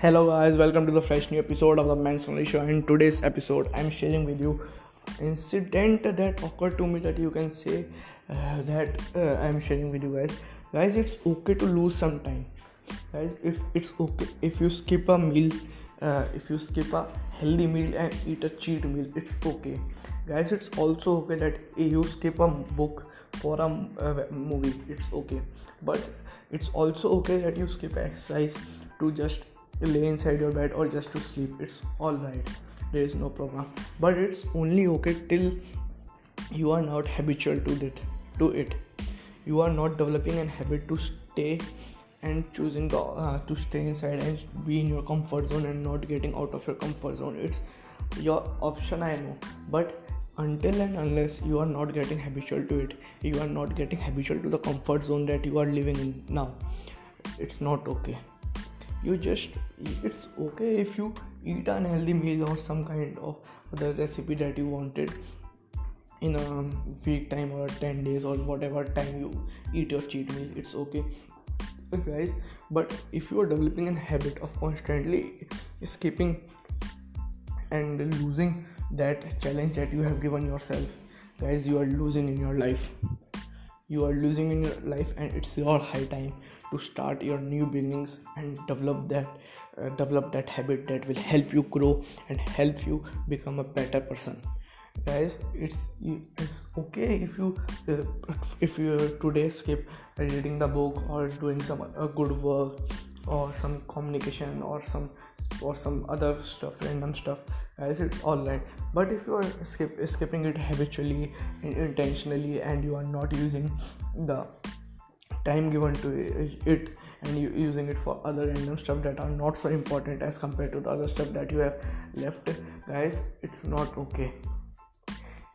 Hello guys, welcome to the fresh new episode of the Men's Only Show. In today's episode, I'm sharing with you incident that occurred to me that you can say uh, that uh, I'm sharing with you guys. Guys, it's okay to lose some time. Guys, if it's okay if you skip a meal, uh, if you skip a healthy meal and eat a cheat meal, it's okay. Guys, it's also okay that you skip a book for a uh, movie. It's okay, but it's also okay that you skip exercise to just lay inside your bed or just to sleep. It's all right. There is no problem. But it's only okay till you are not habitual to it to it. You are not developing an habit to stay and choosing the uh, to stay inside and be in your comfort zone and not getting out of your comfort zone. It's your option i know. But until and unless you are not getting habitual to it you are not getting habitual to the comfort zone that you are living in now it's not okay you just it's okay if you eat an healthy meal or some kind of the recipe that you wanted in a week time or 10 days or whatever time you eat your cheat meal it's okay. Guys but if you are developing a habit of constantly skipping and losing that challenge that you have given yourself guys you are losing in your life you are losing in your life and it's your high time to start your new beginnings and develop that uh, develop that habit that will help you grow and help you become a better person. Guys it's it's okay if you uh, if you today skip reading the book or doing some uh, good work or some communication or some or some other stuff random stuff guys it's all right. But if you are skip, skipping it habitually intentionally and you are not using the time given to it and you using it for other random stuff that are not so important as compared to the other stuff that you have left guys it's not okay.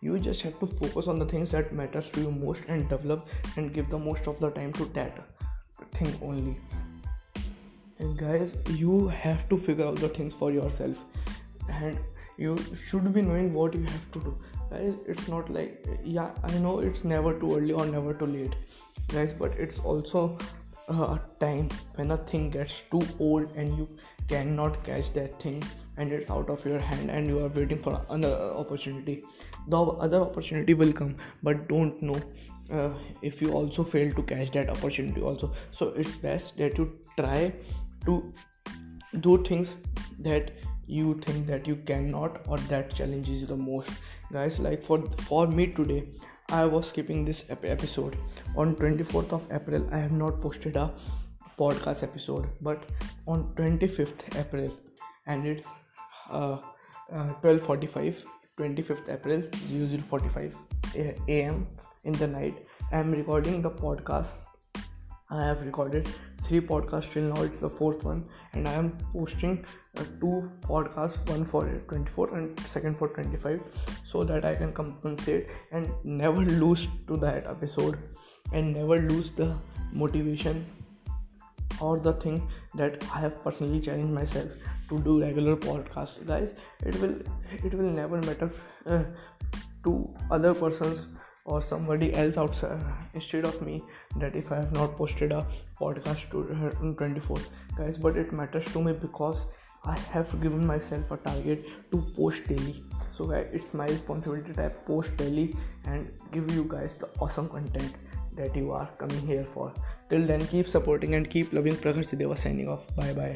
You just have to focus on the things that matters to you most and develop and give the most of the time to that thing only. And guys you have to figure out the things for yourself. And you should be knowing what you have to do. Guys it's not like yeah i know it's never too early or never too late guys but it's also a time when a thing gets too old and you cannot catch that thing and it's out of your hand and you are waiting for another opportunity. The other opportunity will come but don't know uh, if you also fail to catch that opportunity also. So it's best that you try to do things that you think that you cannot or that challenges you the most. Guys like for for me today i was skipping this episode. On 24th of april i have not posted a podcast episode but on 25th april and it's uh, uh 12:45 25th april 0045 am in the night i am recording the podcast I have recorded three podcasts till now. It's the fourth one, and I am posting uh, two podcasts, one for 24 and second for 25, so that I can compensate and never lose to that episode and never lose the motivation or the thing that I have personally challenged myself to do regular podcasts. Guys, it will it will never matter uh, to other persons or somebody else outside instead of me that if i have not posted a podcast to 24 guys but it matters to me because i have given myself a target to post daily. So it's my responsibility to post daily and give you guys the awesome content that you are coming here for. Till then keep supporting and keep loving prakhar sideva signing off. Bye bye